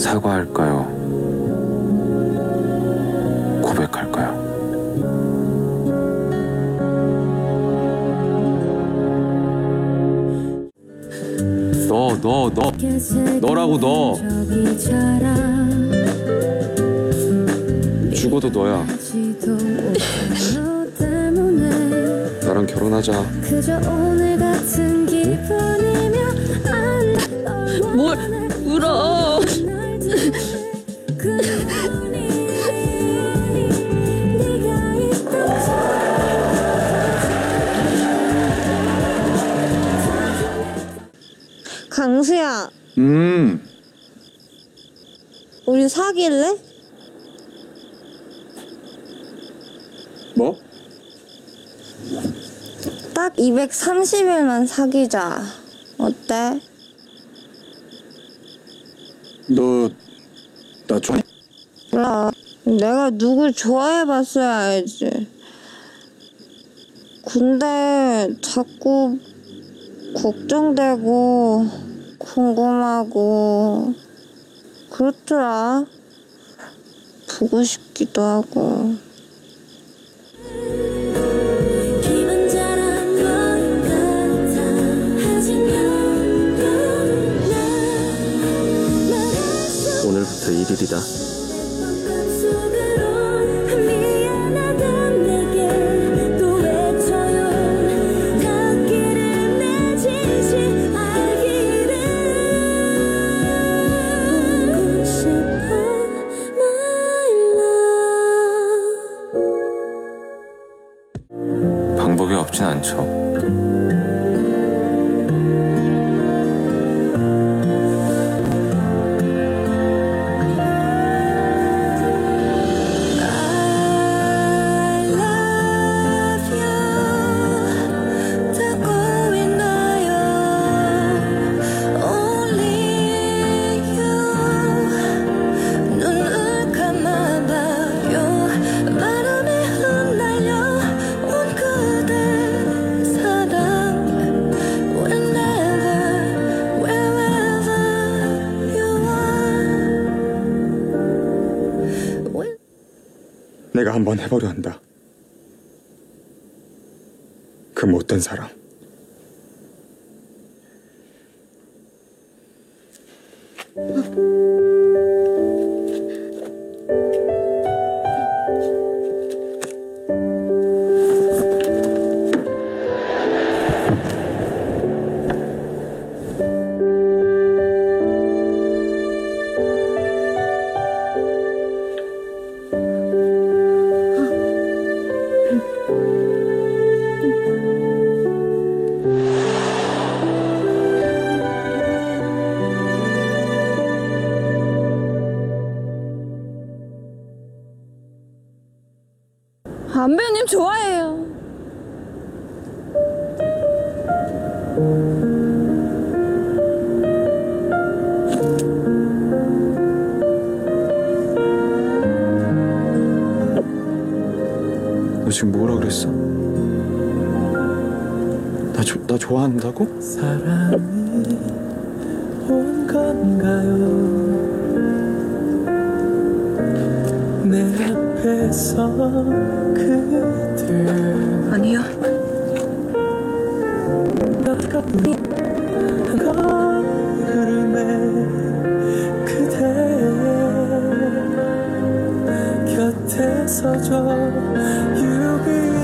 사과할까요? 고백할까요? 너, 너, 너. 너라고 너. 죽어도 너야. 나랑 결혼하자. 뭘 울어? 강수야, 음. 우리 사귈래? 뭐? 딱 230일만 사귀자. 어때? 너, 나 좋아해? 몰라. 내가 누굴 좋아해봤어야 알지. 근데 자꾸 걱정되고 궁금하고 그렇더라. 보고 싶기도 하고. 오늘부터 1일이다. 그. 내가 한번 해보려 한다. 그 못된 사람. 안 배우님 좋아해요. 너 지금 뭐라 그랬어? 나, 조, 나 좋아한다고? 사랑이 온 건가요? 내 앞에서 그들. 아니요. 가까이 걸음에 그대 곁에 서줘 You be